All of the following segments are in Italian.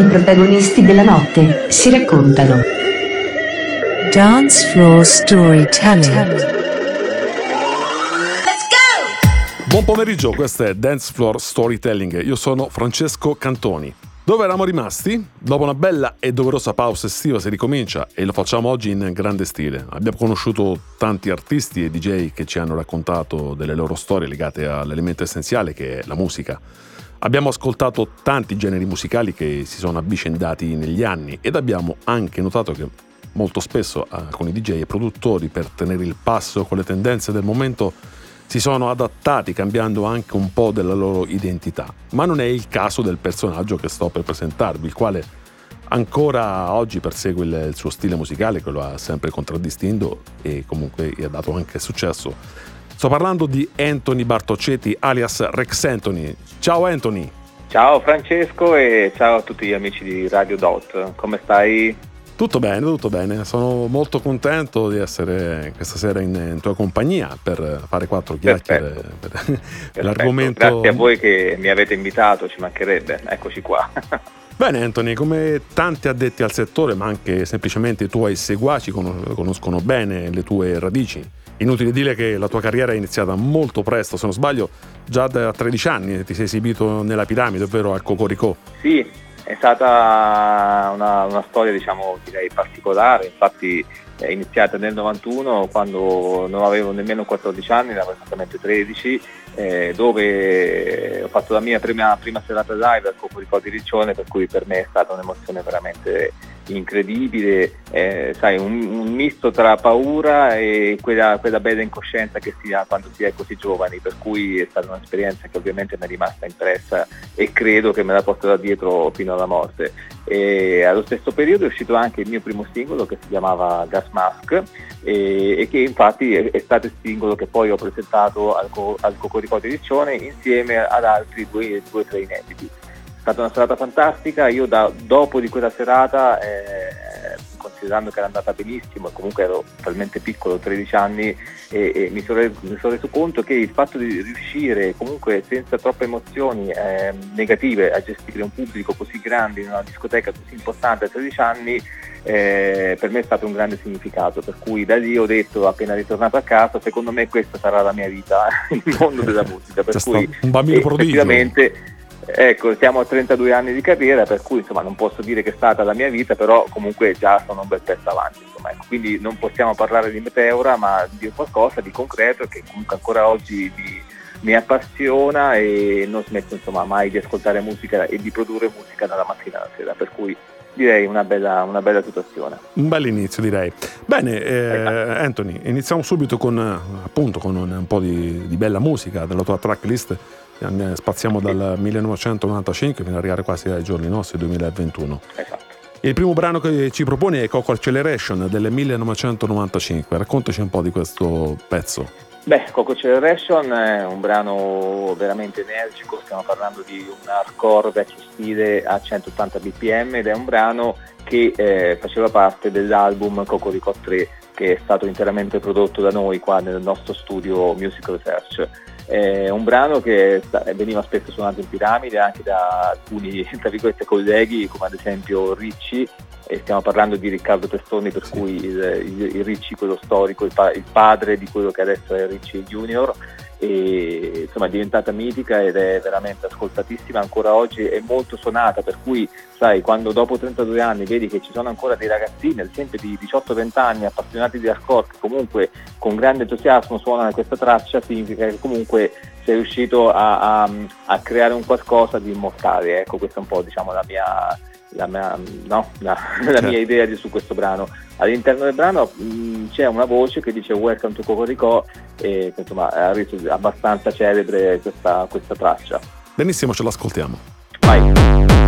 I protagonisti della notte si raccontano. Dance Floor Storytelling. Buon pomeriggio, questo è Dance Floor Storytelling. Io sono Francesco Cantoni. Dove eravamo rimasti? Dopo una bella e doverosa pausa estiva si ricomincia e lo facciamo oggi in grande stile. Abbiamo conosciuto tanti artisti e DJ che ci hanno raccontato delle loro storie legate all'elemento essenziale che è la musica. Abbiamo ascoltato tanti generi musicali che si sono avvicendati negli anni ed abbiamo anche notato che molto spesso alcuni DJ e produttori per tenere il passo con le tendenze del momento si sono adattati cambiando anche un po' della loro identità, ma non è il caso del personaggio che sto per presentarvi, il quale ancora oggi persegue il, suo stile musicale che lo ha sempre contraddistinto e comunque gli ha dato anche successo. Sto parlando di Anthony Bartoccetti alias Rex Anthony. Ciao Anthony! Ciao Francesco e ciao a tutti gli amici di Radio Dot, come stai? Tutto bene, tutto bene. Sono molto contento di essere questa sera in, in tua compagnia per fare quattro chiacchiere per, per l'argomento. Grazie a voi che mi avete invitato, ci mancherebbe. Eccoci qua. Bene Anthony, come tanti addetti al settore, ma anche semplicemente i tuoi seguaci conoscono bene le tue radici. Inutile dire che la tua carriera è iniziata molto presto, se non sbaglio, già da 13 anni ti sei esibito nella piramide, ovvero al Cocorico. Sì, è stata una, una storia diciamo particolare, infatti è iniziata nel 91 quando non avevo nemmeno 14 anni, avevo esattamente 13, eh, dove ho fatto la mia prima, prima serata live al Copo di Riccione, per cui per me è stata un'emozione veramente incredibile, eh, sai, un, un, misto tra paura e quella, quella, bella incoscienza che si ha quando si è così giovani, per cui è stata un'esperienza che ovviamente mi è rimasta impressa e credo che me la porterò dietro fino alla morte. E allo stesso periodo è uscito anche il mio primo singolo che si chiamava Gas Mask e, e che infatti è, è, stato il singolo che poi ho presentato al, al Cocorico di Riccione insieme ad altri due o tre inediti è stata una serata fantastica, io da, dopo di quella serata, eh, considerando che era andata benissimo e comunque ero talmente piccolo, 13 anni, e, e mi, sono, mi, sono, reso conto che il fatto di riuscire comunque senza troppe emozioni eh, negative a gestire un pubblico così grande in una discoteca così importante a 13 anni eh, per me è stato un grande significato, per cui da lì ho detto appena ritornato a casa, secondo me questa sarà la mia vita, il mondo della musica, per cui un bambino prodigio. Ecco, siamo a 32 anni di carriera, per cui insomma, non posso dire che è stata la mia vita, però comunque già sono un bel pezzo avanti. Insomma, ecco. Quindi non possiamo parlare di meteora, ma di qualcosa di concreto che comunque ancora oggi mi, mi appassiona e non smetto insomma, mai di ascoltare musica e di produrre musica dalla mattina alla sera. Per cui direi una bella, una bella situazione. Un bel inizio direi. Bene, eh, Anthony, iniziamo subito con, appunto, con un, un po' di, di bella musica della tua tracklist spaziamo dal 1995 fino ad arrivare quasi ai giorni nostri, 2021. Esatto. Il primo brano che ci propone è Coco Acceleration del 1995. Raccontaci un po' di questo pezzo. Beh, Coco Acceleration è un brano veramente energico, stiamo parlando di un hardcore vecchio stile a 180 bpm ed è un brano che eh, faceva parte dell'album Cocorico 3 che è stato interamente prodotto da noi qua nel nostro studio Music Research. È un brano che veniva spesso suonato in piramide anche da alcuni colleghi come ad esempio Ricci e stiamo parlando di Riccardo Testoni per cui il, il, il, Ricci quello storico, il, pa- il, padre di quello che adesso è Ricci Junior e insomma è diventata mitica ed è veramente ascoltatissima ancora oggi, è molto suonata per cui sai quando dopo 32 anni vedi che ci sono ancora dei ragazzini ad esempio di 18-20 anni appassionati di hardcore che comunque con grande entusiasmo suonano questa traccia significa che comunque sei riuscito a, a, a creare un qualcosa di immortale ecco questa è un po' diciamo la mia la mia, no, la, la certo. mia idea di, su questo brano. All'interno del brano mh, mm, c'è una voce che dice Welcome to Cocorico e insomma ha reso abbastanza celebre questa, questa traccia. Benissimo, ce l'ascoltiamo. Vai.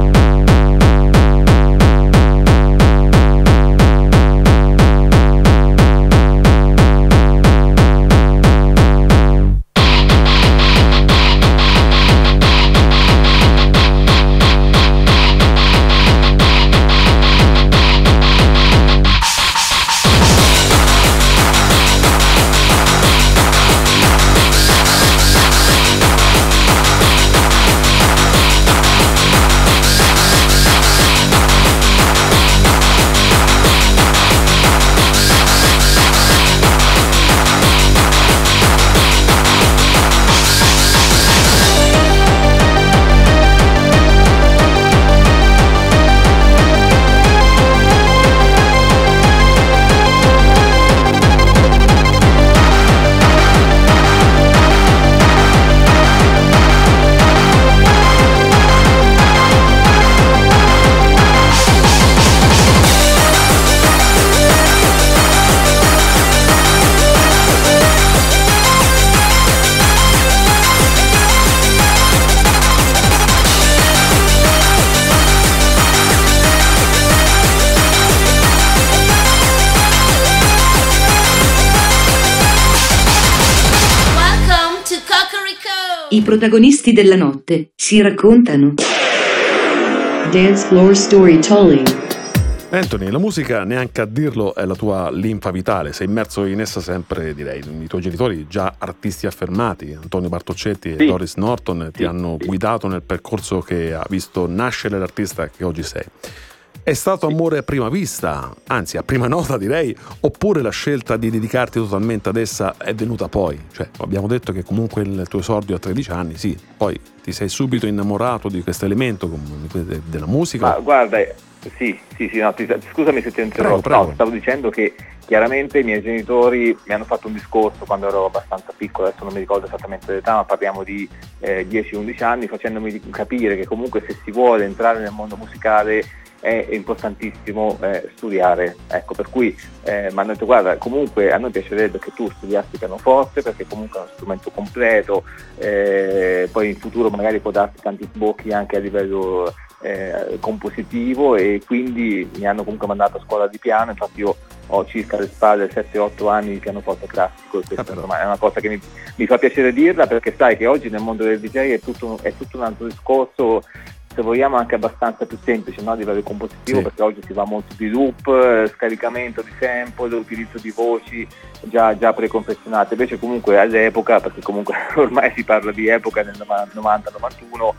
I protagonisti della notte si raccontano. Dance Floor Storytelling. Anthony, la musica, neanche a dirlo, è la tua linfa vitale, sei immerso in essa sempre, direi. I tuoi genitori, già artisti affermati, Antonio Bartoccetti Sì. e Doris Norton, ti Sì, hanno guidato nel percorso che ha visto nascere l'artista che oggi sei. È stato amore a prima vista, anzi a prima nota direi, oppure la scelta di dedicarti totalmente ad essa è venuta poi? Cioè, abbiamo detto che comunque il tuo esordio a 13 anni, sì, poi ti sei subito innamorato di questo elemento della musica. Ma guarda, sì, sì, sì, no, ti- scusami se ti ho interrotto. No, stavo dicendo che chiaramente i miei genitori mi hanno fatto un discorso quando ero abbastanza piccolo, adesso non mi ricordo esattamente l'età, ma parliamo di eh, 10-11 anni, facendomi capire che comunque se si vuole entrare nel mondo musicale è importantissimo eh, studiare, ecco, per cui eh, mi hanno detto guarda, comunque a noi piacerebbe che tu studiassi pianoforte perché comunque è uno strumento completo, eh, poi in futuro magari può darti tanti sbocchi anche a livello eh, compositivo e quindi mi hanno comunque mandato a scuola di piano, infatti io ho circa alle spalle 7-8 anni di pianoforte classico e Ah, questa insomma, è una cosa che mi, mi fa piacere dirla perché sai che oggi nel mondo del DJ è tutto, è tutto un altro discorso se vogliamo anche abbastanza più semplice no, a livello compositivo Sì. perché oggi si va molto di loop, eh, scaricamento di sample, utilizzo di voci già, già preconfezionate, invece comunque all'epoca, perché comunque ormai si parla di epoca nel 90-91,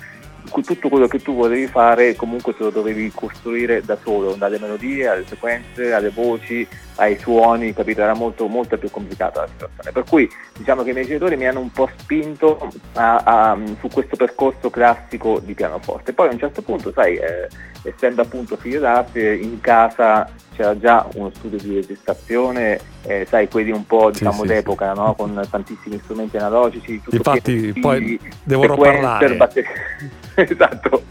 cu- tutto quello che tu volevi fare comunque te lo dovevi costruire da solo, dalle melodie, alle sequenze, alle voci, ai suoni, capito? Era molto, molto più complicata la situazione. Per cui diciamo che i miei genitori mi hanno un po' spinto a- a- su questo percorso classico di pianoforte. Poi a un certo punto, sai, eh, essendo appunto figlio d'arte, in casa c'era già uno studio di registrazione, eh, sai, quelli un po' Sì, diciamo sì, d'epoca, no? con tantissimi strumenti analogici. tutto Infatti, poi fili, devo sequencer, parlare. batter- esatto,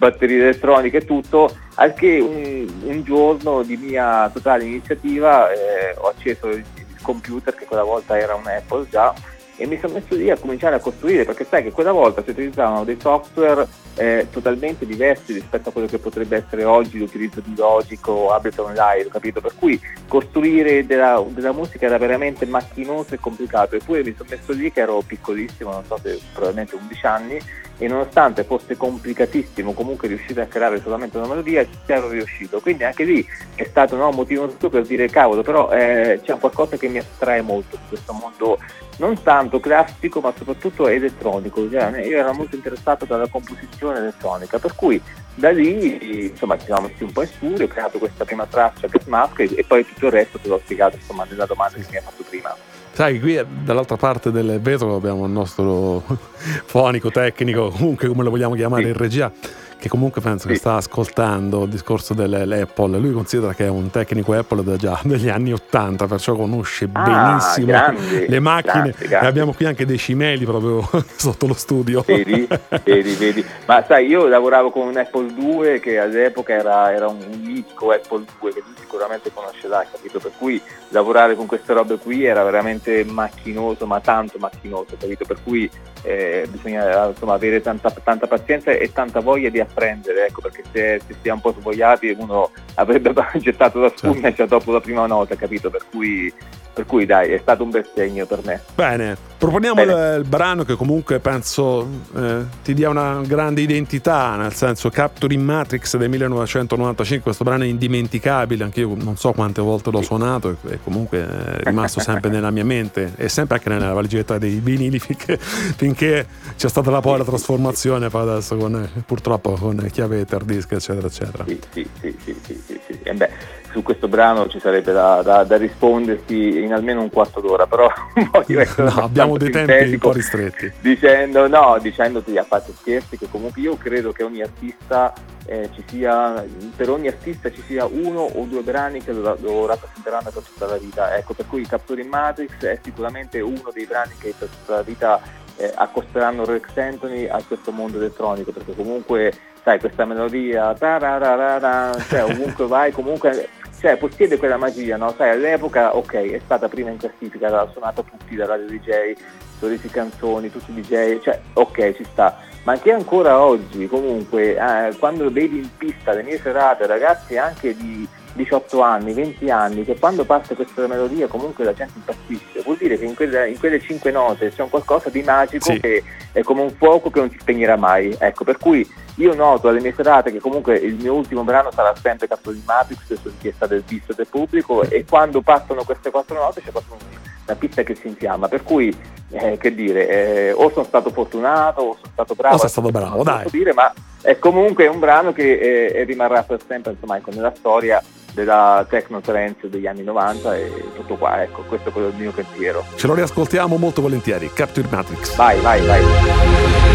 batterie elettroniche e tutto, al che un, un giorno di mia totale iniziativa eh, ho acceso il, il computer, che quella volta era un Apple già, e mi sono messo lì a cominciare a costruire, perché sai che quella volta si utilizzavano dei software eh, totalmente diversi rispetto a quello che potrebbe essere oggi l'utilizzo di Logic o Ableton Live, capito? Per cui costruire della, della musica era veramente macchinoso e complicato, eppure mi sono messo lì che ero piccolissimo, non so se probabilmente 11 anni, e nonostante fosse complicatissimo comunque riuscire a creare solamente una melodia ci ero riuscito quindi anche lì è stato no, un motivo tutto per dire cavolo però eh, c'è qualcosa che mi attrae molto di questo mondo non tanto classico ma soprattutto elettronico cioè, io ero molto interessato dalla composizione elettronica per cui da lì insomma ci siamo messi un po' in studio ho creato questa prima traccia che e, e poi tutto il resto te l'ho spiegato insomma nella domanda che mi hai fatto prima Sai, qui eh, dall'altra parte del vetro abbiamo il nostro fonico, tecnico, comunque come lo vogliamo chiamare Sì. in regia, che comunque penso che sta ascoltando il discorso dell'Apple. Lui considera che è un tecnico Apple da già degli anni 80, perciò conosce Ah, benissimo grande, le macchine. grande, grande. E abbiamo qui anche dei cimeli proprio sotto lo studio. Vedi, vedi, vedi. Ma sai, io lavoravo con un Apple 2 che all'epoca era, era un, un mitico Apple 2 che tu sicuramente conoscerai, capito? Per cui lavorare con queste robe qui era veramente macchinoso, ma tanto macchinoso, capito? Per cui eh, bisogna insomma, avere tanta, tanta pazienza e tanta voglia di apprendere, ecco, perché se, se si è un po' svogliati uno avrebbe gettato la spugna già dopo la prima nota, capito? Per cui, per cui dai, è stato un bel segno per me. Bene, proponiamo. Il, il brano che comunque penso eh, ti dia una grande identità, nel senso Capturing Matrix del 1995, questo brano è indimenticabile, anche io non so quante volte l'ho suonato e, e comunque è rimasto sempre nella mia mente e sempre anche nella valigetta dei vinili finché, finché c'è stata la poi la trasformazione poi adesso con, purtroppo con chiave Eterdisc eccetera eccetera. Sì, sì, sì, sì, sì, sì, sì. E beh, su questo brano ci sarebbe da, da- da rispondersi in almeno un quarto d'ora, però voglio essere No, abbiamo dei abbastanza tempi un po' ristretti. Dicendo, no, dicendoti a parte scherzi che comunque io credo che ogni artista eh, ci sia, per ogni artista ci sia uno o due brani che lo, lo rappresenteranno per tutta la vita. Ecco, per cui Capturing Matrix è sicuramente uno dei brani che per tutta la vita eh, accosteranno Rex Anthony a questo mondo elettronico, perché comunque sai questa melodia, tarararara, cioè ovunque vai, comunque cioè, possiede quella magia, no? Sai, all'epoca, ok, è stata prima in classifica, l'ha suonata tutti da radio DJ, Sorrisi Canzoni, tutti i DJ, cioè, ok, ci sta. Ma che ancora oggi, comunque, eh, quando vedi in pista le mie serate, ragazzi anche di, 18 anni, 20 anni, che quando parte questa melodia comunque la gente impazzisce, vuol dire che in quelle, in quelle 5 note c'è un qualcosa di magico Sì. che è come un fuoco che non si spegnerà mai. Ecco, per cui io noto alle mie serate che comunque il mio ultimo brano sarà sempre Capo di Matrix su richiesta del visto del pubblico e quando partono queste quattro note c'è proprio un- una pista che si infiamma, per cui eh, che dire, eh, o sono stato fortunato o sono stato bravo, O sei stato bravo, dai. dire, ma è comunque un brano che eh, rimarrà per sempre insomma, ecco, nella storia della techno trance degli anni 90 e tutto qua, ecco, questo è quello il mio pensiero. Ce lo riascoltiamo molto volentieri. Capture Matrix. Vai, vai, vai.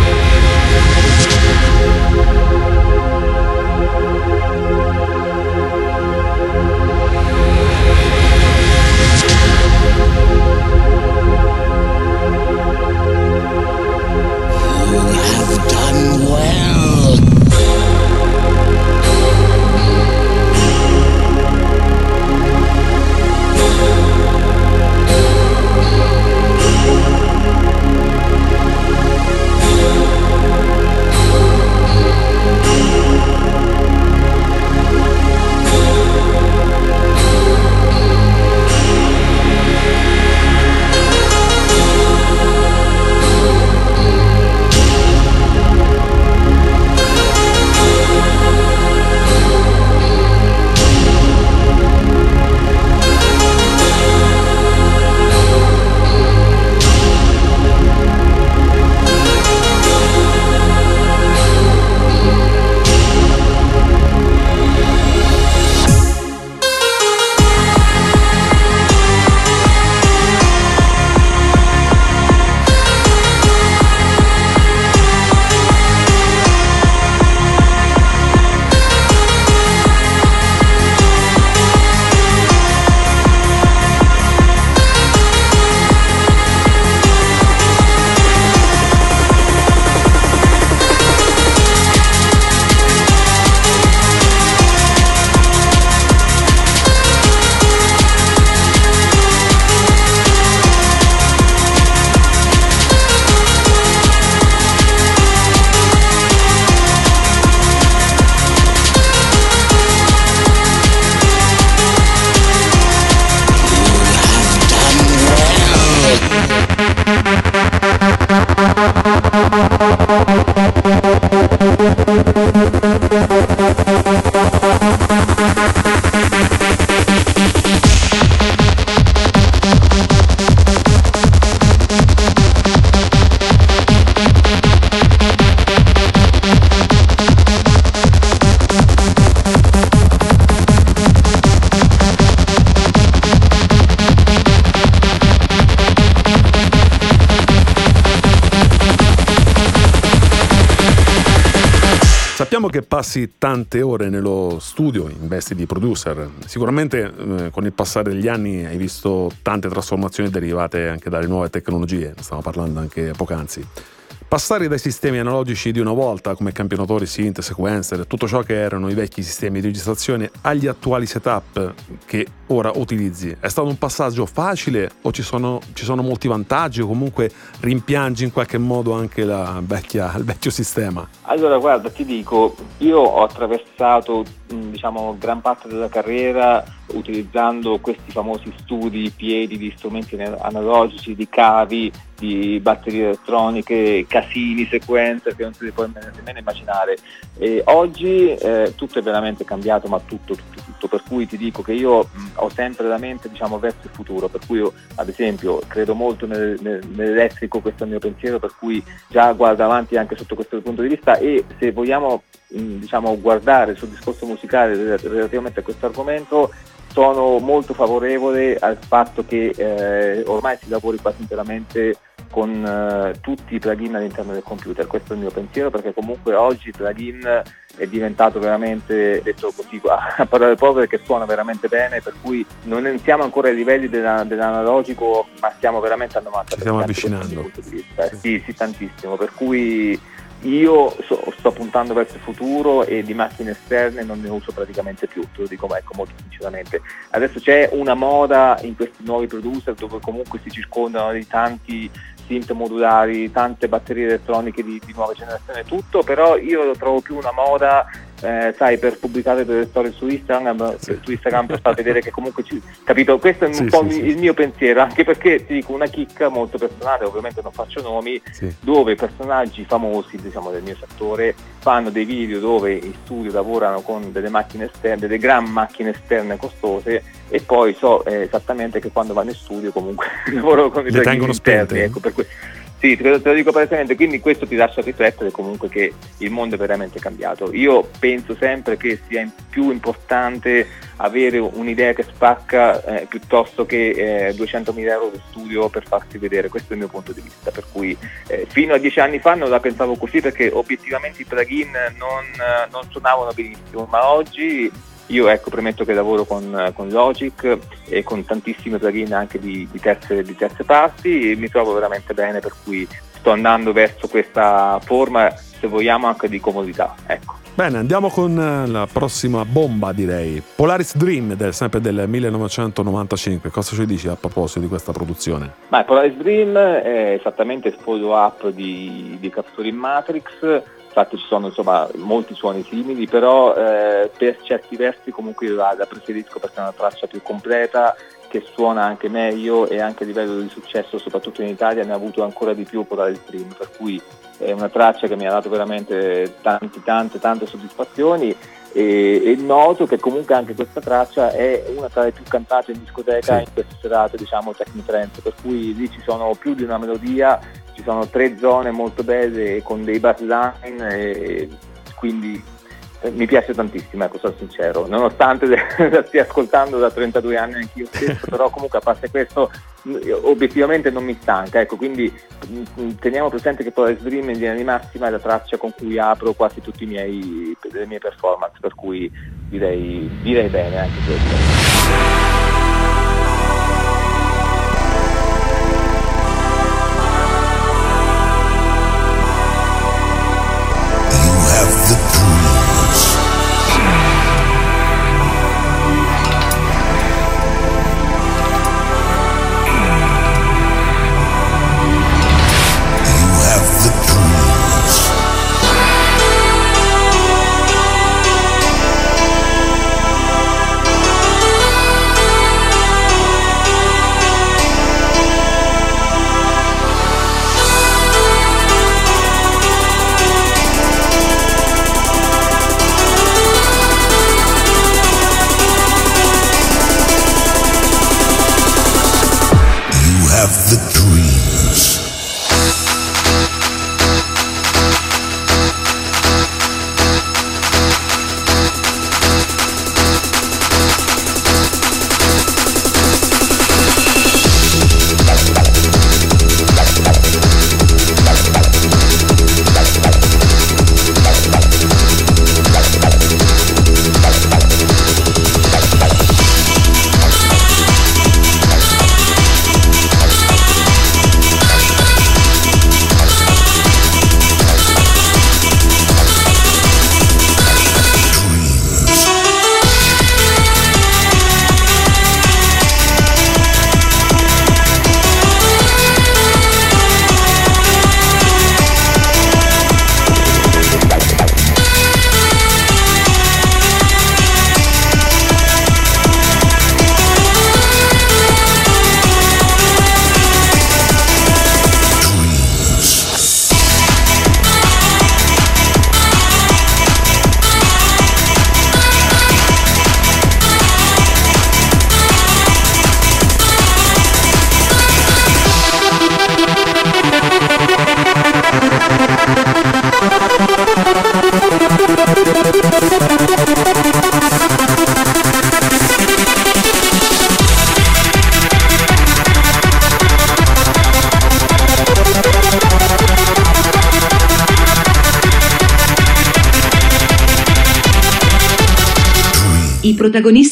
Che passi tante ore nello studio in vesti di producer. Sicuramente eh, con il passare degli anni hai visto tante trasformazioni derivate anche dalle nuove tecnologie, ne stavamo parlando anche poc'anzi. Passare dai sistemi analogici di una volta, come campionatori, synth, sequencer, tutto ciò che erano i vecchi sistemi di registrazione, agli attuali setup che ora utilizzi, è stato un passaggio facile o ci sono, ci sono molti vantaggi o comunque rimpiangi in qualche modo anche vecchia- il vecchio sistema? Allora, guarda, ti dico, io ho attraversato diciamo, gran parte della carriera utilizzando questi famosi studi piedi di strumenti analogici, di cavi, di batterie elettroniche, casini, sequenze che non si può nemmeno immaginare. E oggi eh, tutto è veramente cambiato, ma tutto, tutto, tutto. Per cui ti dico che io mh, ho sempre la mente diciamo, verso il futuro, per cui io ad esempio credo molto nel- nel- nell'elettrico, questo è il mio pensiero, per cui già guardo avanti anche sotto questo punto di vista e se vogliamo diciamo, guardare sul discorso musicale rel- relativamente a questo argomento sono molto favorevole al fatto che eh, ormai si lavori quasi interamente con eh, tutti i plugin all'interno del computer, questo è il mio pensiero perché comunque oggi il plugin è diventato veramente, detto così a parole povere, che suona veramente bene, per cui non siamo ancora ai livelli della- dell'analogico, ma stiamo veramente al 90%. Ci stiamo avvicinando. Eh, Sì, sì, tantissimo, per cui io so- sto puntando verso il futuro e di macchine esterne non ne uso praticamente più, te lo dico ecco, molto sinceramente. Adesso c'è una moda in questi nuovi producer dove comunque si circondano di tanti synth modulari, tante batterie elettroniche di, di nuova generazione, tutto, però io lo trovo più una moda eh, sai, per pubblicare delle storie su Instagram, Sì. su Instagram per far vedere che comunque ci, capito? Questo è un Sì, po' sì, il mio pensiero, anche perché ti dico una chicca molto personale, ovviamente non faccio nomi, dove personaggi famosi diciamo, del mio settore fanno dei video dove in studio lavorano con delle macchine esterne, delle gran macchine esterne costose e poi so eh, esattamente che quando vanno in studio comunque lavorano con i Le tengono interni, spente? ecco, per cui- sì, te lo, te lo dico palesemente, quindi questo ti lascia riflettere comunque che il mondo è veramente cambiato. Io penso sempre che sia più importante avere un'idea che spacca eh, piuttosto che eh, 200.000 euro di studio per farsi vedere, questo è il mio punto di vista, per cui eh, fino a dieci anni fa non la pensavo così perché obiettivamente i plugin non, non suonavano benissimo, ma oggi io ecco premetto che lavoro con, con Logic e con tantissimi plugin anche di, di terze, di terze parti e mi trovo veramente bene per cui sto andando verso questa forma se vogliamo anche di comodità. Ecco. Bene, andiamo con eh, la prossima bomba, direi. Polaris Dream, del- sempre del 1995. Cosa ci dici a proposito di questa produzione? Il Polaris Dream è esattamente il follow up di, di Capture in Matrix, infatti ci sono insomma molti suoni simili, però eh, per certi versi comunque io la, la preferisco perché è una traccia più completa che suona anche meglio e anche a livello di successo, soprattutto in Italia, ne ha avuto ancora di più Polaris Dream, per cui è una traccia che mi ha dato veramente tanti, tante, tante soddisfazioni e, e noto che comunque anche questa traccia è una tra le più cantate in discoteca Sì. in queste serate diciamo technotrance per cui lì ci sono più di una melodia ci sono tre zone molto belle con dei bassline e quindi mi piace tantissimo, ecco, sono sincero, nonostante la stia ascoltando da 32 anni anch'io stesso, però comunque a parte questo obiettivamente non mi stanca, ecco, quindi teniamo presente che poi Dream in linea di massima è la traccia con cui apro quasi tutte le mie performance, per cui direi, direi bene anche questo.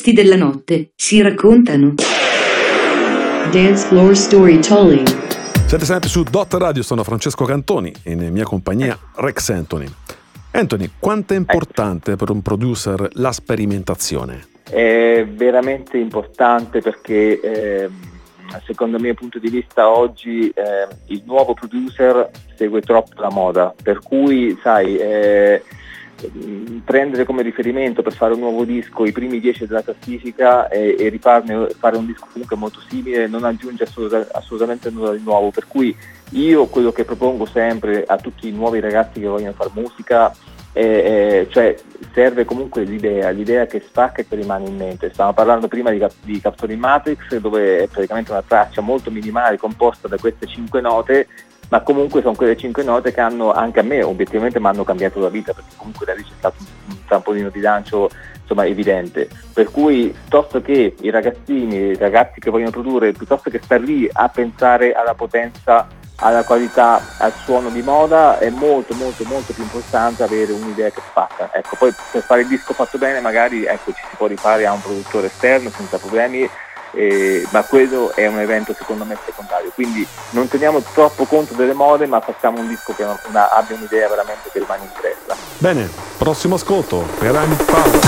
Protagonisti della notte si raccontano. Dance Floor Storytelling. Siete sempre su Dot Radio, sono Francesco Cantoni e in mia compagnia Rex Anthony. Anthony, quanto è importante per un producer la sperimentazione? è veramente importante perché ehm, secondo il mio punto di vista oggi ehm, il nuovo producer segue troppo la moda, per cui sai, eh, prendere come riferimento per fare un nuovo disco i primi 10 della classifica e, e rifarne, fare un disco comunque molto simile non aggiunge assoluta, assolutamente nulla di nuovo, per cui io quello che propongo sempre a tutti i nuovi ragazzi che vogliono fare musica eh, cioè serve comunque l'idea, l'idea che spacca e che rimane in mente. Stavamo parlando prima di, di Capturing Matrix, dove è praticamente una traccia molto minimale composta da queste cinque note, ma comunque sono quelle cinque note che hanno anche a me obiettivamente mi hanno cambiato la vita, perché comunque da lì c'è stato un trampolino di lancio insomma, evidente. Per cui piuttosto che i ragazzini, i ragazzi che vogliono produrre, piuttosto che star lì a pensare alla potenza alla qualità, al suono di moda è molto molto molto più importante avere un'idea che spacca. Ecco, poi per fare il disco fatto bene magari ecco, ci si può rifare a un produttore esterno senza problemi, eh, ma quello è un evento secondo me secondario. Quindi non teniamo troppo conto delle mode, ma facciamo un disco che una, abbia un'idea veramente che rimane impressa. Bene, prossimo ascolto, Pyramid Power.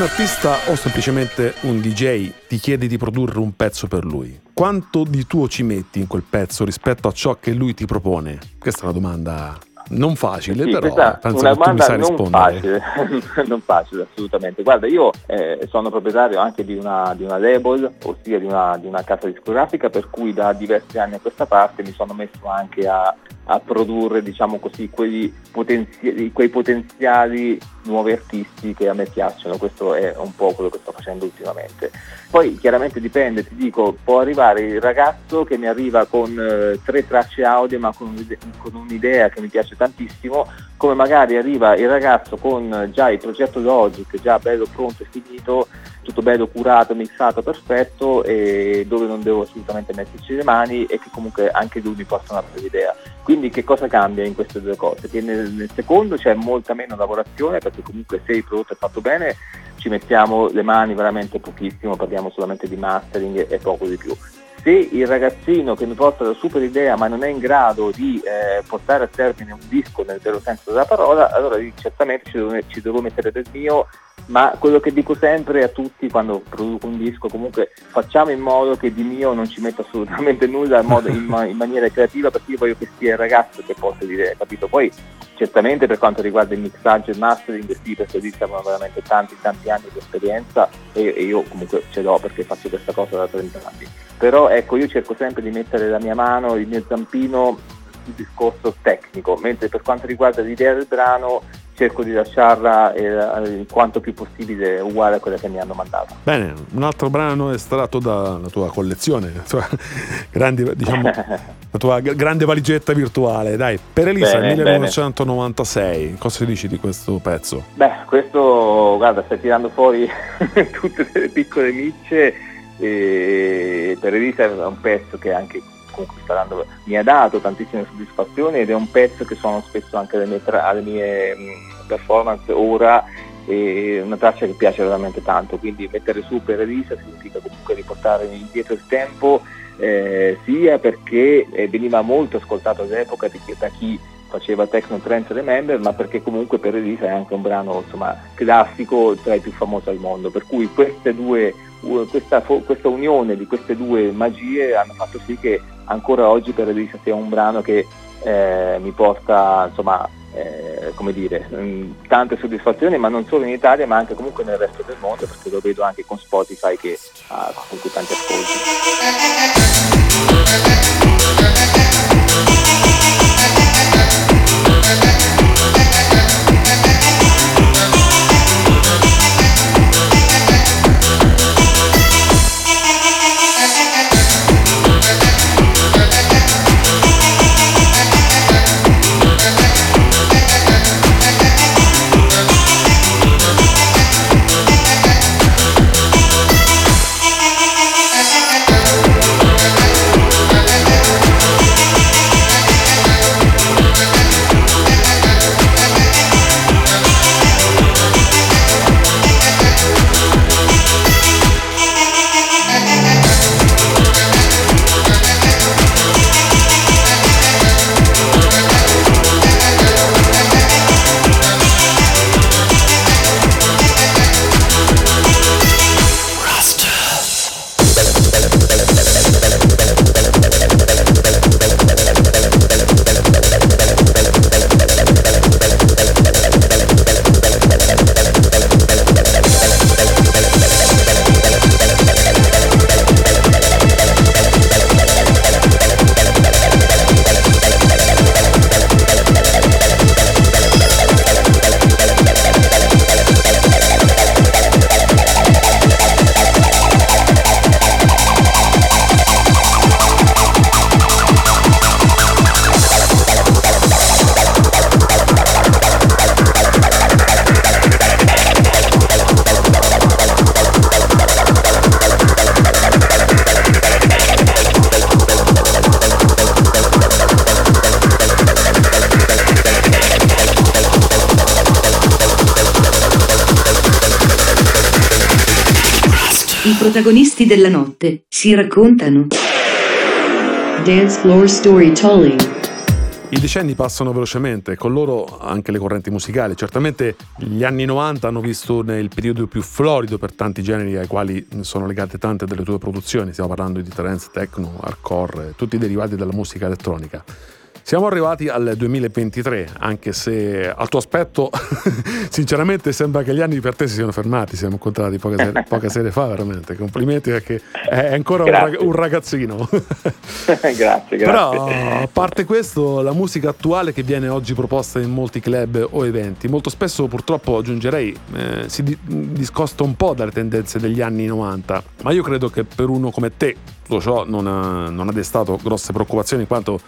Un artista o semplicemente un DJ ti chiede di produrre un pezzo per lui, quanto di tuo ci metti in quel pezzo rispetto a ciò che lui ti propone? Questa è una domanda Non facile, Sì, però penso una che tu mi sai non rispondere. facile, non facile assolutamente. Guarda, io eh, sono proprietario anche di una, di una label, ossia di una, di una casa discografica, per cui da diversi anni a questa parte mi sono messo anche a, a produrre, diciamo così, quei, potenzi- quei potenziali nuovi artisti che a me piacciono. Questo è un po' quello che sto facendo ultimamente. Poi chiaramente dipende, ti dico, può arrivare il ragazzo che mi arriva con eh, tre tracce audio ma con, con un'idea che mi piace tantissimo, come magari arriva il ragazzo con eh, già il progetto Logic, già bello pronto e finito, tutto bello curato, mixato, perfetto e dove non devo assolutamente metterci le mani e che comunque anche lui mi possa una bella idea. Quindi che cosa cambia in queste due cose? Che nel, nel secondo c'è molta meno lavorazione perché comunque se il prodotto è fatto bene ci mettiamo le mani veramente pochissimo, parliamo solamente di mastering e poco di più. Se il ragazzino che mi porta la super idea ma non è in grado di eh, portare a termine un disco nel vero senso della parola, allora certamente ci devo, ci devo mettere del mio, ma quello che dico sempre a tutti quando produco un disco, comunque facciamo in modo che di mio non ci metta assolutamente nulla in, modo- in in maniera creativa perché io voglio che sia il ragazzo che possa dire, capito? Poi certamente per quanto riguarda il mixaggio e il mastering, sì, perché lì servono veramente tanti tanti anni di esperienza e, e io comunque ce l'ho perché faccio questa cosa da 30 anni. Però ecco, io cerco sempre di mettere la mia mano, il mio zampino sul discorso tecnico, mentre per quanto riguarda l'idea del brano cerco di lasciarla eh, quanto più possibile uguale a quella che mi hanno mandato. Bene, un altro brano estratto dalla tua collezione, la tua grande, diciamo, la tua grande valigetta virtuale. Dai, per Elisa, Bene, 1996, cosa dici di questo pezzo? Beh, questo guarda, stai tirando fuori tutte delle piccole micce e per Elisa è un pezzo che anche comunque sta dando- mi ha dato tantissime soddisfazioni ed è un pezzo che suono spesso anche alle mie, tra- alle mie mh, performance ora e una traccia che piace veramente tanto, quindi mettere su per Elisa significa comunque riportare indietro il tempo eh, sia perché eh, veniva molto ascoltato all'epoca da chi faceva Techno Trends Remember, ma perché comunque per Elisa è anche un brano insomma, classico tra i più famosi al mondo, per cui queste due, questa, questa unione di queste due magie hanno fatto sì che ancora oggi per Elisa sia un brano che eh, mi porta insomma, eh, come dire, mh, tante soddisfazioni, ma non solo in Italia, ma anche comunque nel resto del mondo, perché lo vedo anche con Spotify che ha comunque tanti ascolti. Della notte si raccontano. Dance Floor Storytelling. I decenni passano velocemente, con loro anche le correnti musicali. Certamente gli anni 90 hanno visto nel periodo più florido per tanti generi ai quali sono legate tante delle tue produzioni. Stiamo parlando di trance, techno, hardcore, tutti derivati della musica elettronica. Siamo arrivati al 2023, anche se al tuo aspetto, sinceramente, sembra che gli anni per te si siano fermati. Siamo incontrati poche sere, poche sere fa, veramente. Complimenti perché è ancora un, rag- un ragazzino. grazie, grazie. Però, a parte questo, la musica attuale che viene oggi proposta in molti club o eventi, molto spesso purtroppo aggiungerei, eh, si di- discosta un po' dalle tendenze degli anni 90. Ma io credo che per uno come te tutto ciò non ha, non ha destato grosse preoccupazioni, in quanto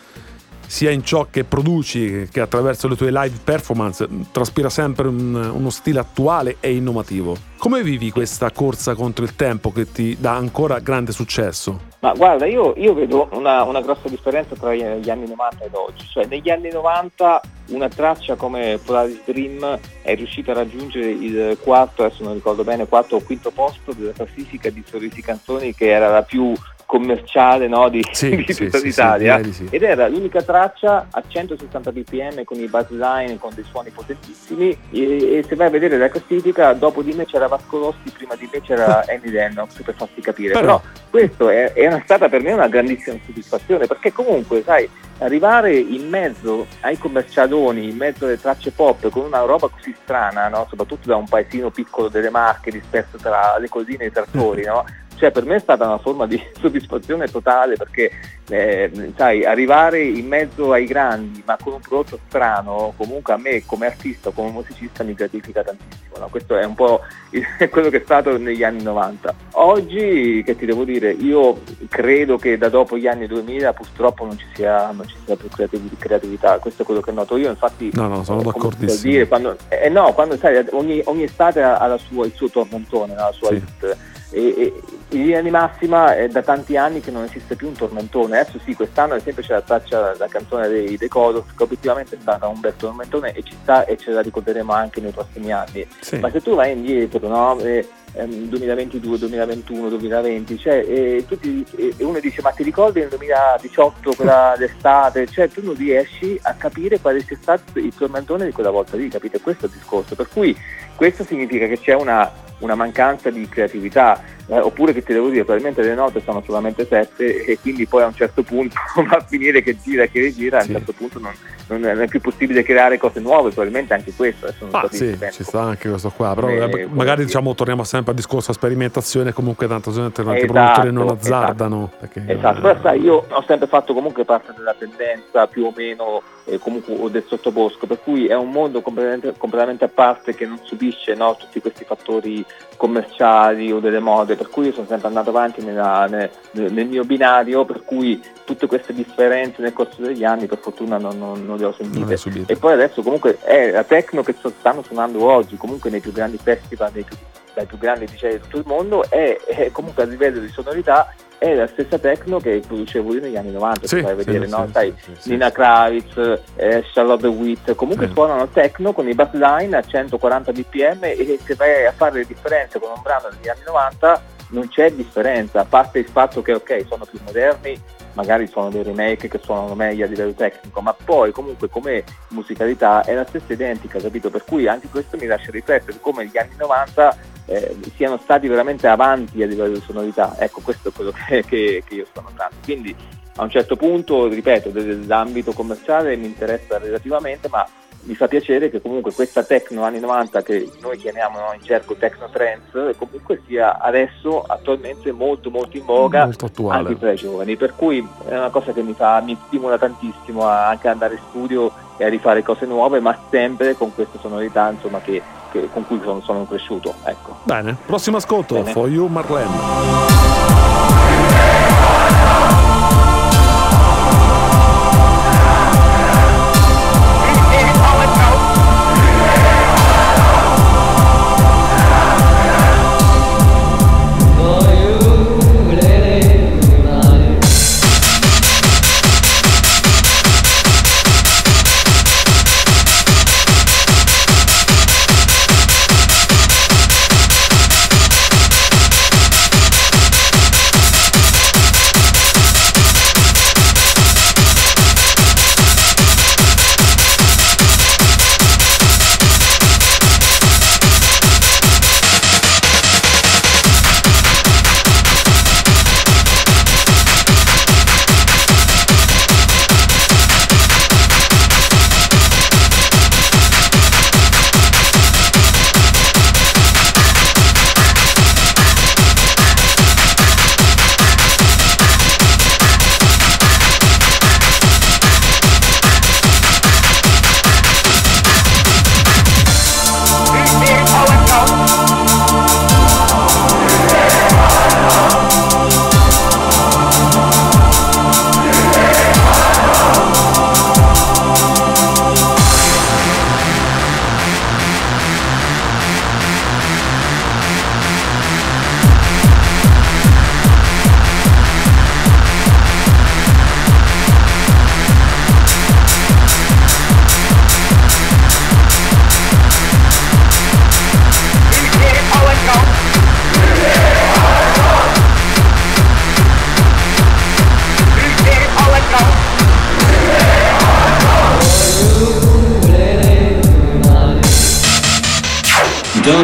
sia in ciò che produci che attraverso le tue live performance traspira sempre un- uno stile attuale e innovativo. Come vivi questa corsa contro il tempo che ti dà ancora grande successo? Ma guarda, io, io vedo una, una grossa differenza tra gli anni 90 ed oggi. Cioè, negli anni 90 una traccia come Polaris Dream è riuscita a raggiungere il quarto, adesso non ricordo bene, quarto o quinto posto della classifica di Sorrisi Canzoni che era la più commerciale no, di, Sì, di tutta sì, l'Italia. sì. Ed era l'unica traccia a 160 bpm con i bassline, con dei suoni potentissimi e, e se vai a vedere la classifica, dopo di me c'era Vasco Rossi, prima di me c'era Annie Lennox per farti capire. Però- Però, questo è, è stata per me una grandissima soddisfazione perché comunque, sai, arrivare in mezzo ai commercialoni, in mezzo alle tracce pop con una roba così strana, no? soprattutto da un paesino piccolo delle Marche disperso tra le colline e i trattori, no? Cioè per me è stata una forma di soddisfazione totale perché eh, sai, arrivare in mezzo ai grandi ma con un prodotto strano comunque a me come artista come musicista mi gratifica tantissimo no? questo è un po' il- quello che è stato negli anni 90 oggi che ti devo dire io credo che da dopo gli anni 2000 purtroppo non ci sia, non ci sia più creativ- creatività questo è quello che noto io infatti No, no, sono eh, d'accordissimo. dire, quando, eh, no, quando sai, ogni, ogni estate ha, ha la sua- il suo tormentone, la sua Sì. hit. E, e in linea di massima è da tanti anni che non esiste più un tormentone. Adesso sì, quest'anno ad esempio c'è la traccia, la canzone dei, dei Kodos, che obiettivamente è stata un bel tormentone e ci sta e ce la ricorderemo anche nei prossimi anni. Sì. Ma se tu vai indietro, no? ehm, 2022, 2021, 2020, cioè, tu ti- e e uno dice ma ti ricordi nel 2018 quella d'estate? Cioè tu non riesci a capire quale sia stato il tormentone di quella volta lì, capite? Questo è il discorso. Per cui questo significa che c'è una, una mancanza di creatività, eh, oppure che ti devo dire, probabilmente le note sono solamente sette e quindi poi a un certo punto va a finire che gira e che rigira, a Sì. un certo punto non, non è più possibile creare cose nuove, probabilmente anche questo. Ah, sì, ci sta anche questo qua, però eh, magari diciamo torniamo sempre al discorso a sperimentazione, comunque tanto gente tanti Esatto, produttori non esatto. azzardano. Perché, Esatto, però sai, io ho sempre fatto comunque parte della tendenza più o meno eh, comunque o del sottobosco, per cui è un mondo completamente, completamente a parte che non subisce no, tutti questi fattori commerciali o delle mode, per cui io sono sempre andato avanti nella- nel, nel mio binario, per cui tutte queste differenze nel corso degli anni per fortuna non, non- non le ho sentite. è subito. E poi adesso comunque è la techno che stanno suonando oggi, comunque nei più grandi festival, nei più, dai più grandi DJ di tutto il mondo, è, è comunque a livello di sonorità è la stessa techno che producevo io negli anni 90, Sì, vai a vedere, sì, no? sì, Sai, sì, Nina. Kravitz, eh, Charlotte Witt, comunque Sì. suonano techno con i bassline a 140 bpm e se vai a fare le differenze con un brano degli anni 90 non c'è differenza, a parte il fatto che ok, sono più moderni, magari sono dei remake che suonano meglio a livello tecnico, ma poi comunque come musicalità è la stessa identica, capito? Per cui anche questo mi lascia riflettere come gli anni 90 eh, siano stati veramente avanti a livello di sonorità. Ecco, questo è quello che, che- che io sto notando. Quindi a un certo punto, ripeto, dell'ambito commerciale mi interessa relativamente, ma mi fa piacere che comunque questa techno anni 90 che noi chiamiamo no, in cerco techno trends comunque sia adesso attualmente molto molto in voga Molto anche tra i giovani, per cui è una cosa che mi, fa, mi stimola tantissimo a anche andare in studio e a rifare cose nuove, ma sempre con queste sonorità insomma, che, che- con cui sono, sono cresciuto. Ecco. Bene, prossimo ascolto, Bene. For You Marlene.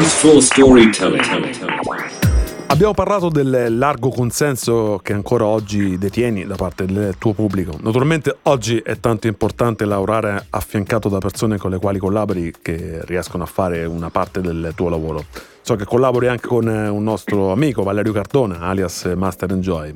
Floor Storytelling. Abbiamo parlato del largo consenso che ancora oggi detieni da parte del tuo pubblico. Naturalmente oggi è tanto importante lavorare affiancato da persone con le quali collabori che riescono a fare una parte del tuo lavoro. So che collabori anche con un nostro amico Valerio Cardona, alias Master Enjoy.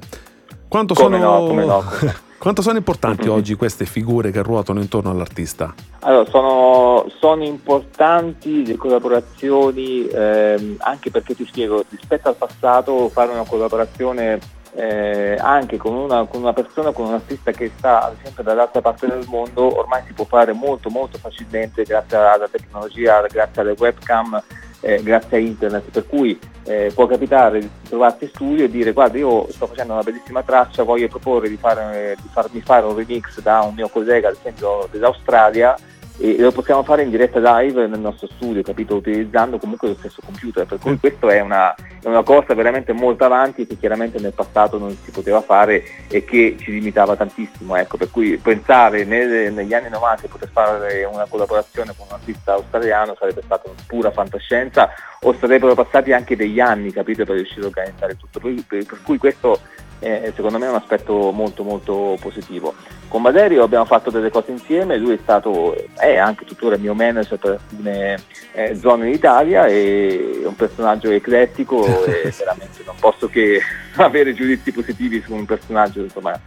Quanto Come sono, no, come no, come no. Quanto sono importanti oggi queste figure che ruotano intorno all'artista? Allora, sono, sono importanti le collaborazioni ehm, anche perché ti spiego, rispetto al passato fare una collaborazione eh, anche con una, con una persona, con un artista che sta ad esempio dall'altra parte del mondo, ormai si può fare molto molto facilmente grazie alla tecnologia, grazie alle webcam, eh, grazie a internet, per cui eh, può capitare di trovarti in studio e dire guarda io sto facendo una bellissima traccia, voglio proporre di, fare, di farmi fare un remix da un mio collega ad esempio dell'Australia e lo possiamo fare in diretta live nel nostro studio, capito? Utilizzando comunque lo stesso computer, per cui questo è una, è una cosa veramente molto avanti che chiaramente nel passato non si poteva fare e che ci limitava tantissimo, ecco, per cui pensare nel- negli anni 90 di poter fare una collaborazione con un artista australiano sarebbe stata pura fantascienza o sarebbero passati anche degli anni, capito, per riuscire a organizzare tutto, per, per- per cui questo eh, secondo me è un aspetto molto molto positivo. Con Valerio abbiamo fatto delle cose insieme, lui è stato, è anche tuttora il mio manager per alcune eh, zone d'Italia e è un personaggio eclettico e veramente non posso che avere giudizi positivi su un personaggio insomma,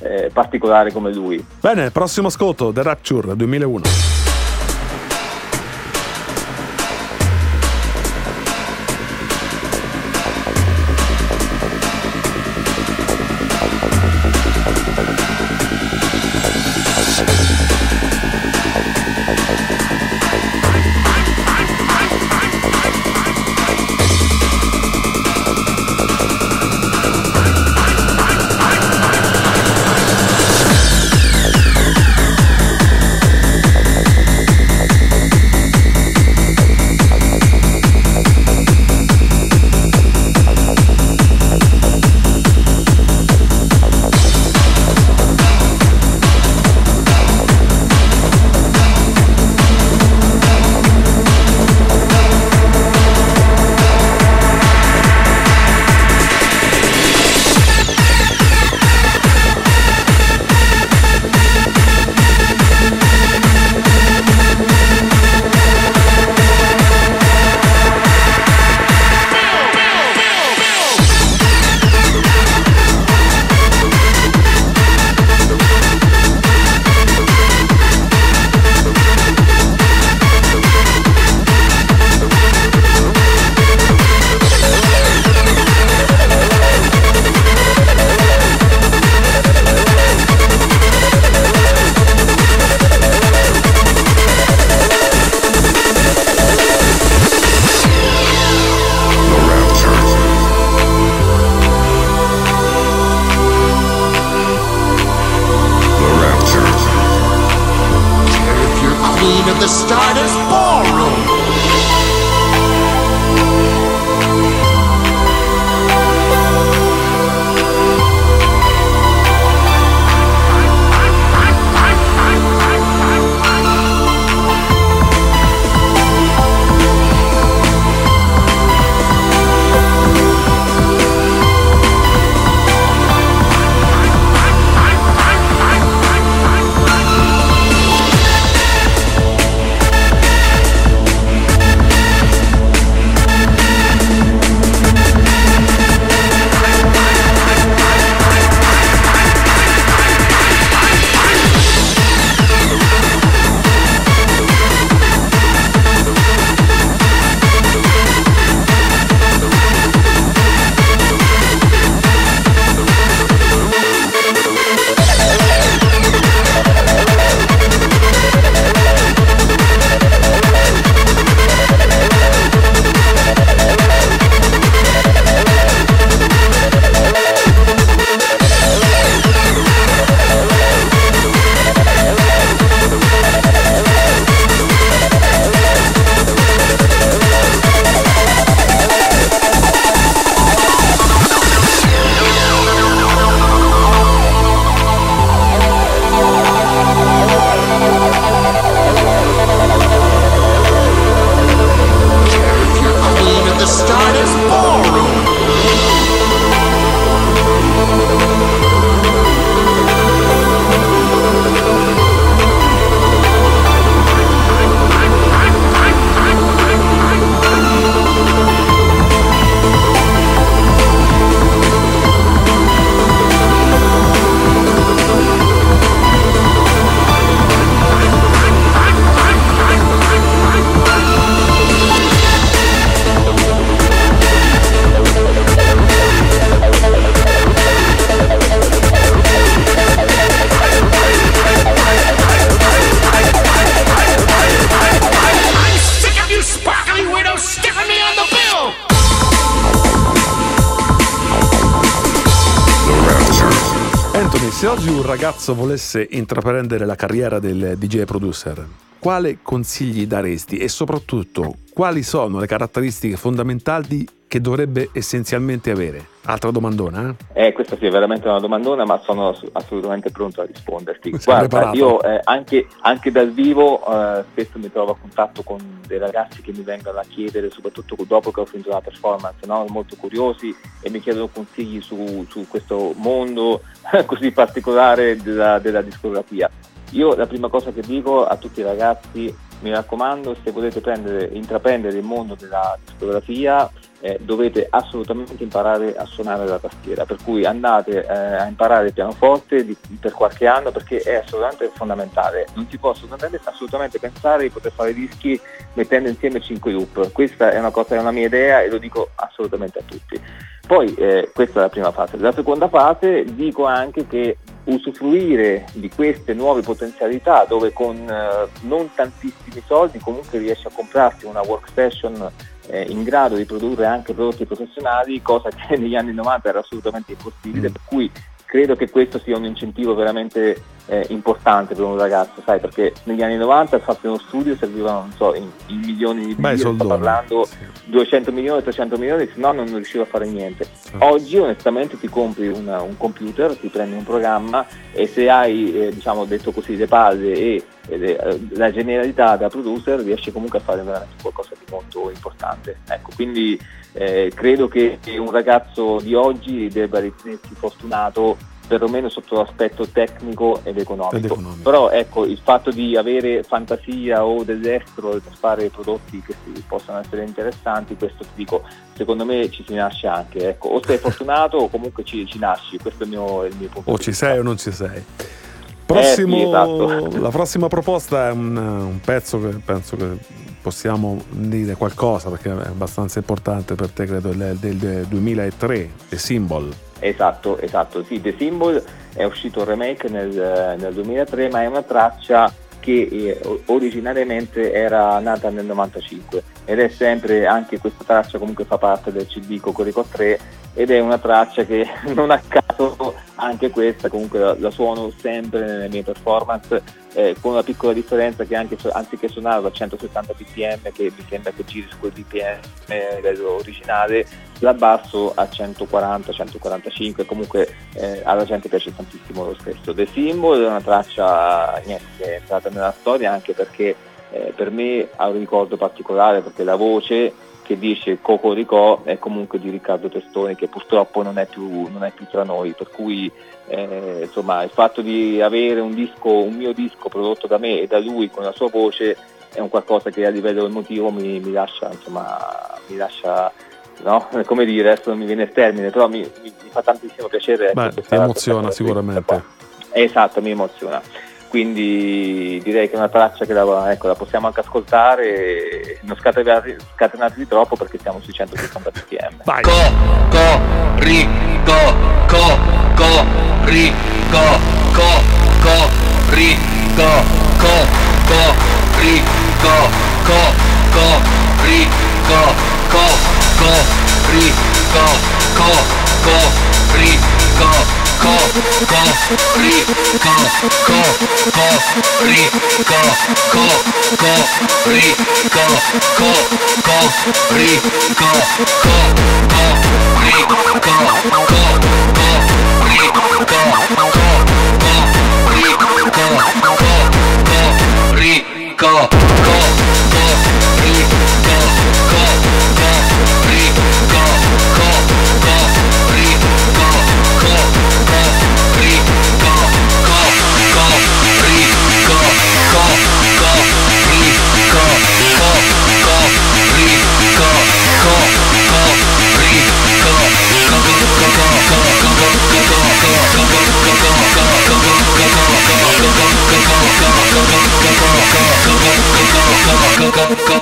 eh, particolare come lui. Bene, prossimo ascolto, The Rapture 2001. queen of the Stardust Ballroom. Ragazzo volesse intraprendere la carriera del DJ producer, quale consigli daresti? E soprattutto quali sono le caratteristiche fondamentali che dovrebbe essenzialmente avere? Altra domandona, eh? Eh, questa sì è veramente una domandona, ma sono ass- assolutamente pronto a risponderti. Sei Guarda, preparato? io eh, anche, anche dal vivo eh, spesso mi trovo a contatto con dei ragazzi che mi vengono a chiedere, soprattutto dopo che ho finito la performance, no? molto curiosi e mi chiedono consigli su, su questo mondo così particolare della, della discografia. Io la prima cosa che dico a tutti i ragazzi, mi raccomando, se volete prendere, intraprendere il mondo della discografia, eh, dovete assolutamente imparare a suonare la tastiera, per cui andate eh, a imparare il pianoforte di- per qualche anno perché è assolutamente fondamentale. Non si può assolutamente, assolutamente pensare di poter fare dischi mettendo insieme 5 loop. Questa è una cosa, è una mia idea e lo dico assolutamente a tutti. Poi eh, questa è la prima fase. La seconda fase dico anche che usufruire di queste nuove potenzialità dove con eh, non tantissimi soldi comunque riesce a comprarsi una workstation eh, in grado di produrre anche prodotti professionali, cosa che negli anni 90 era assolutamente impossibile, Mm. per cui credo che questo sia un incentivo veramente eh, importante per un ragazzo, sai, perché negli anni 90 per fare uno studio servivano, non so, in, in milioni di Beh, sto parlando Sì. 200 milioni, 300 milioni, se no non riuscivo a fare niente. Oggi onestamente ti compri una- un computer, ti prendi un programma e se hai, eh, diciamo detto così, le palle e, e le- eh, la generalità da producer riesci comunque a fare veramente qualcosa di molto importante. Ecco, quindi eh, credo che un ragazzo di oggi debba ritenersi fortunato perlomeno sotto l'aspetto tecnico ed economico. Ed economico. Però ecco, il fatto di avere fantasia o dell'estero per fare prodotti che possano essere interessanti, questo ti dico, secondo me ci si nasce anche. Ecco, o sei fortunato o comunque ci, ci nasci, questo è il mio, il mio punto O ci vista. sei o non ci sei. Prossimo- Eh, sì, esatto. La prossima proposta è un, un pezzo che penso che possiamo dire qualcosa perché è abbastanza importante per te, credo, del, del 2003, The Symbol. Esatto, esatto. Sì, The Symbol è uscito il remake nel, nel 2003, ma è una traccia che eh, originariamente era nata nel 95 ed è sempre, anche questa traccia comunque fa parte del CD Cocorico 3 ed è una traccia che non a caso anche questa comunque la, la suono sempre nelle mie performance eh, con una piccola differenza che anche, anziché suonarla a 160 bpm che mi sembra che giri su quel bpm a originale la basso a 140-145 comunque eh, alla gente piace tantissimo lo stesso. The Symbol è una traccia niente, che è entrata nella storia anche perché eh, per me ha un ricordo particolare perché la voce che dice Cocorico è comunque di Riccardo Testoni che purtroppo non è più, non è più tra noi per cui eh, insomma il fatto di avere un disco un mio disco prodotto da me e da lui con la sua voce è un qualcosa che a livello emotivo mi, mi lascia insomma mi lascia no? come dire adesso non mi viene il termine però mi, mi- mi fa tantissimo piacere Beh, ti emoziona sicuramente. esatto mi emoziona quindi direi che è una traccia che la, ecco, la possiamo anche ascoltare non scatenati di troppo perché siamo sui 160 bpm Vai! co co ri co co co ri co co co ri co co co ri co co co ri co co co ri co co co ri co co co ri co co co ri co co co ri co co co ri co co co ri co co co ri co co co ri co co co ri co co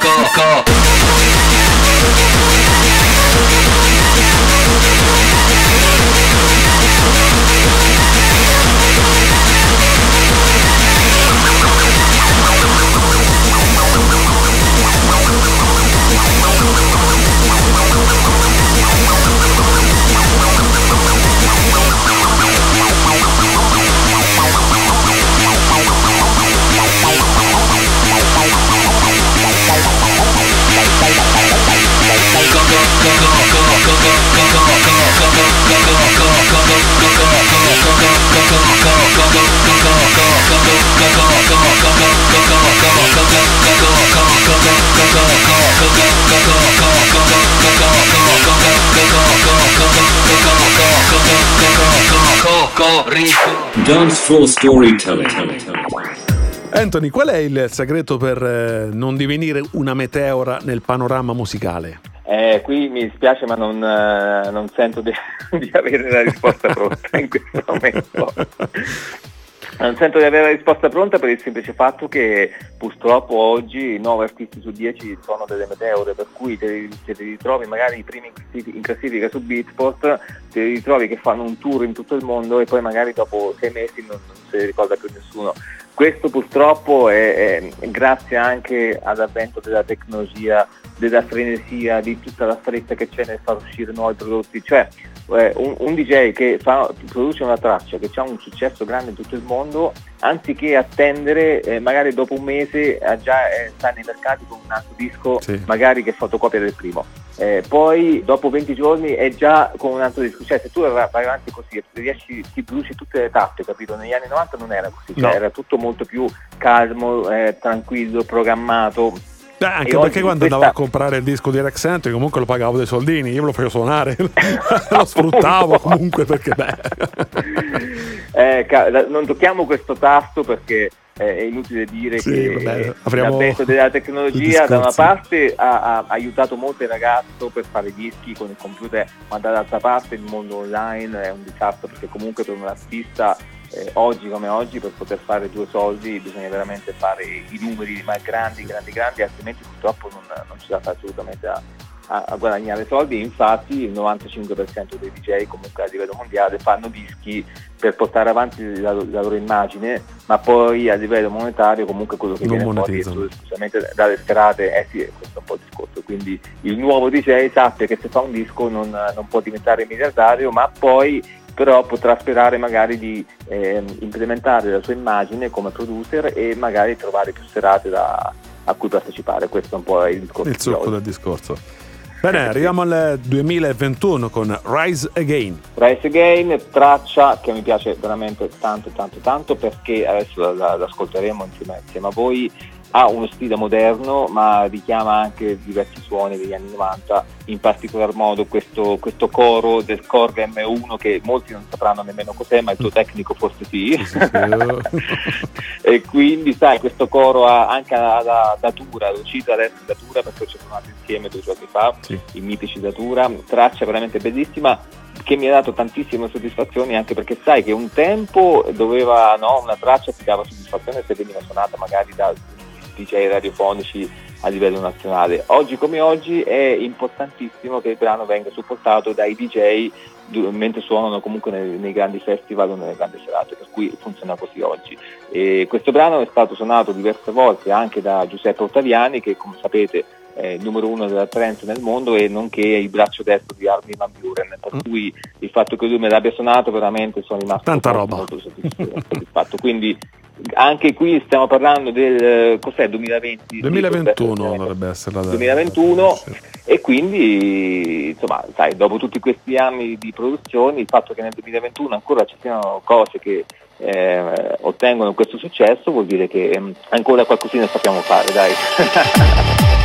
哥。Dance floor storytelling. Anthony, qual è il segreto per eh, non divenire una meteora nel panorama musicale? Eh, qui mi dispiace ma non, eh, non sento di, di avere la risposta pronta in questo momento. Non sento di avere la risposta pronta per il semplice fatto che purtroppo oggi 9 artisti su 10 sono delle meteore, per cui te, te li ritrovi magari i primi in classifica, su Beatport, te li ritrovi che fanno un tour in tutto il mondo e poi magari dopo sei mesi non, non se li ricorda più nessuno. Questo purtroppo è, è grazie anche all'avvento della tecnologia, della frenesia, di tutta la fretta che c'è nel far uscire nuovi prodotti. Cioè, eh, un, un, DJ che fa, produce una traccia che ha un successo grande in tutto il mondo, anziché attendere, eh, magari dopo un mese eh, già eh, sta nei mercati con un altro disco, Sì. magari che fotocopia del primo. Eh, poi dopo 20 giorni è già con un altro disco, cioè se tu vai avanti così, riesci, ti bruci tutte le tappe, capito? Negli anni 90 non era così, cioè No. era tutto molto più calmo, eh, tranquillo, programmato. Beh, anche E perché quando questa- andavo a comprare il disco di Rex Anthony comunque lo pagavo dei soldini, io me lo facevo suonare, lo sfruttavo comunque perché beh. Eh, non tocchiamo questo tasto perché eh, è inutile dire Sì, che vabbè, apriamo l'avvento della tecnologia da una parte ha, ha aiutato molto il ragazzo per fare dischi con il computer, ma dall'altra parte il mondo online è un disastro perché comunque per un artista eh, oggi come oggi per poter fare due soldi bisogna veramente fare i numeri ma grandi, grandi, grandi, altrimenti purtroppo non, non ci la fa assolutamente a, a- a guadagnare soldi. Infatti il 95% dei DJ comunque a livello mondiale fanno dischi per portare avanti la, la loro immagine, ma poi a livello monetario comunque quello che Non viene fuori monetizzano. solo esclusivamente dalle serate, eh sì, questo è un po' il discorso. Quindi il nuovo DJ sappia che se fa un disco non, non può diventare miliardario, ma poi però potrà sperare magari di ehm, implementare la sua immagine come producer e magari trovare più serate da- a cui partecipare. Questo è un po' il discorso. il succo del discorso. Bene, arriviamo al 2021 con Rise Again. Rise Again, traccia che mi piace veramente tanto tanto tanto perché adesso la- la- l'ascolteremo insieme, insieme a voi, ha uno stile moderno ma richiama anche diversi suoni degli anni 90, in particolar modo questo, questo coro del Korg M1 che molti non sapranno nemmeno cos'è ma il tuo tecnico forse sì. E quindi sai questo coro ha anche la, datura, l'ho cito adesso datura perché ci sono andati insieme due giorni fa, Sì. i mitici datura, traccia veramente bellissima che mi ha dato tantissime soddisfazioni anche perché sai che un tempo doveva, no, una traccia ti dava soddisfazione se veniva suonata magari da DJ radiofonici a livello nazionale. Oggi come oggi è importantissimo che il brano venga supportato dai DJ mentre suonano comunque nei, nei grandi festival o nelle grandi serate, per cui funziona così oggi. E questo brano è stato suonato diverse volte anche da Giuseppe Ottaviani che come sapete il numero uno della trance nel mondo e nonché il braccio destro di Armin Van Buren, per cui il fatto che lui me l'abbia suonato veramente sono rimasto Tanta molto, roba. molto soddisf- soddisfatto. Quindi anche qui stiamo parlando del eh, cos'è 2020 2021 Sì, dovrebbe essere la 2021 Sì. e quindi insomma sai dopo tutti questi anni di produzioni il fatto che nel 2021 ancora ci siano cose che eh, ottengono questo successo vuol dire che mm, ancora qualcosina sappiamo fare dai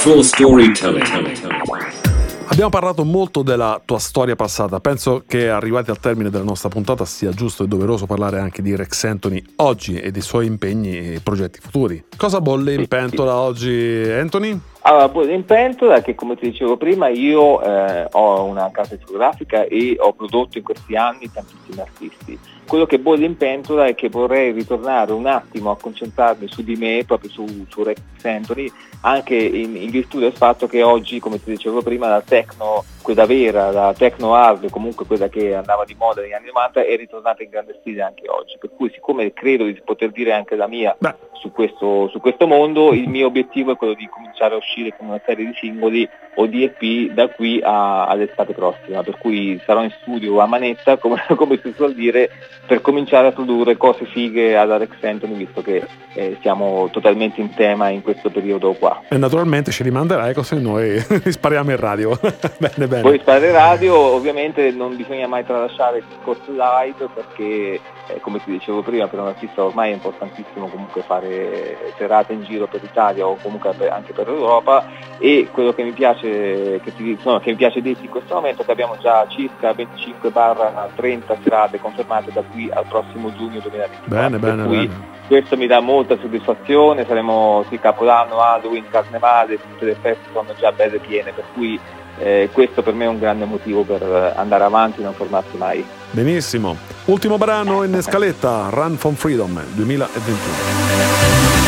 Floor storytelling. Abbiamo parlato molto della tua storia passata, penso che arrivati al termine della nostra puntata sia giusto e doveroso parlare anche di Rex Anthony oggi e dei suoi impegni e progetti futuri. Cosa bolle in pentola oggi Anthony? Allora, bolle in pentola che come ti dicevo prima io eh, ho una casa discografica e ho prodotto in questi anni tantissimi artisti. Quello che bolle in pentola è che vorrei ritornare un attimo a concentrarmi su di me, proprio su, su Rex Anthony, anche in, in, virtù del fatto che oggi, come ti dicevo prima, la techno, quella vera, la techno hard, comunque quella che andava di moda negli anni 90, è ritornata in grande stile anche oggi. Per cui siccome credo di poter dire anche la mia su questo, su questo mondo, il mio obiettivo è quello di cominciare a uscire con una serie di singoli o di EP da qui a, all'estate prossima, per cui sarò in studio a manetta, come, come si suol dire, per cominciare a produrre cose fighe ad Alex Anthony, visto che eh, siamo totalmente in tema in questo periodo qua. E naturalmente ci rimanderai così noi spariamo in radio. bene, bene. Poi sparare in radio, ovviamente non bisogna mai tralasciare il discorso live perché eh, come ti dicevo prima per un artista ormai è importantissimo comunque fare serate in giro per l'Italia o comunque anche per l'Europa e quello che mi piace, che, ti, no, che mi piace dirti in questo momento è che abbiamo già circa 25-30 serate confermate da qui al prossimo giugno 2024. Bene, bene, bene. Questo mi dà molta soddisfazione, saremo sì, Capodanno, Halloween, Carnevale, tutte le feste sono già belle piene, per cui eh, questo per me è un grande motivo per andare avanti e non fermarsi mai. Benissimo. Ultimo brano in scaletta, Run from Freedom 2021.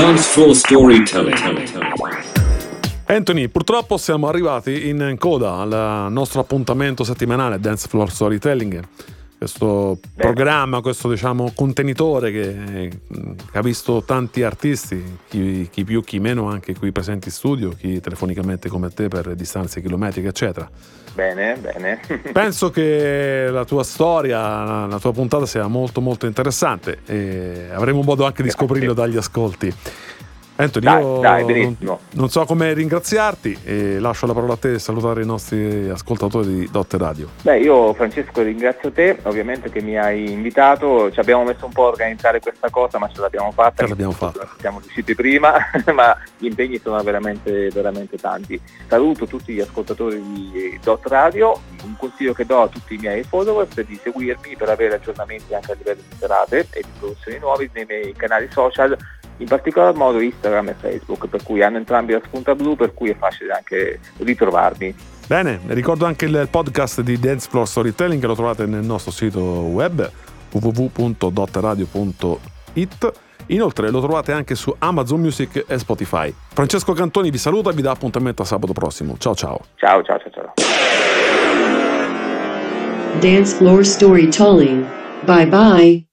Dance floor storytelling. Anthony, purtroppo siamo arrivati in coda al nostro appuntamento settimanale Dance Floor Storytelling. Questo Beh. programma, questo diciamo contenitore che, che, ha visto tanti artisti, chi, chi, più, chi meno, anche qui presenti in studio, chi telefonicamente come te per distanze chilometriche, eccetera. Bene, bene. Penso che la tua storia, la tua puntata sia molto molto interessante e avremo modo anche di scoprirlo dagli ascolti. Anthony, dai, io dai, non, non, so come ringraziarti e lascio la parola a te e salutare i nostri ascoltatori di Dotte Radio. Beh, io Francesco ringrazio te, ovviamente che mi hai invitato, ci abbiamo messo un po' a organizzare questa cosa, ma ce l'abbiamo fatta. Ce l'abbiamo fatta. Siamo riusciti prima, ma gli impegni sono veramente, veramente tanti. Saluto tutti gli ascoltatori di Dot Radio, un consiglio che do a tutti i miei followers è di seguirmi per avere aggiornamenti anche a livello di serate e di produzioni nuove nei miei canali social in particolar modo Instagram e Facebook, per cui hanno entrambi la spunta blu, per cui è facile anche ritrovarmi. Bene, ricordo anche il podcast di Dance Floor Storytelling che lo trovate nel nostro sito web www.dotradio.it Inoltre lo trovate anche su Amazon Music e Spotify. Francesco Cantoni vi saluta e vi dà appuntamento a sabato prossimo. Ciao ciao. Ciao ciao ciao ciao. Dance Floor Storytelling. Bye bye.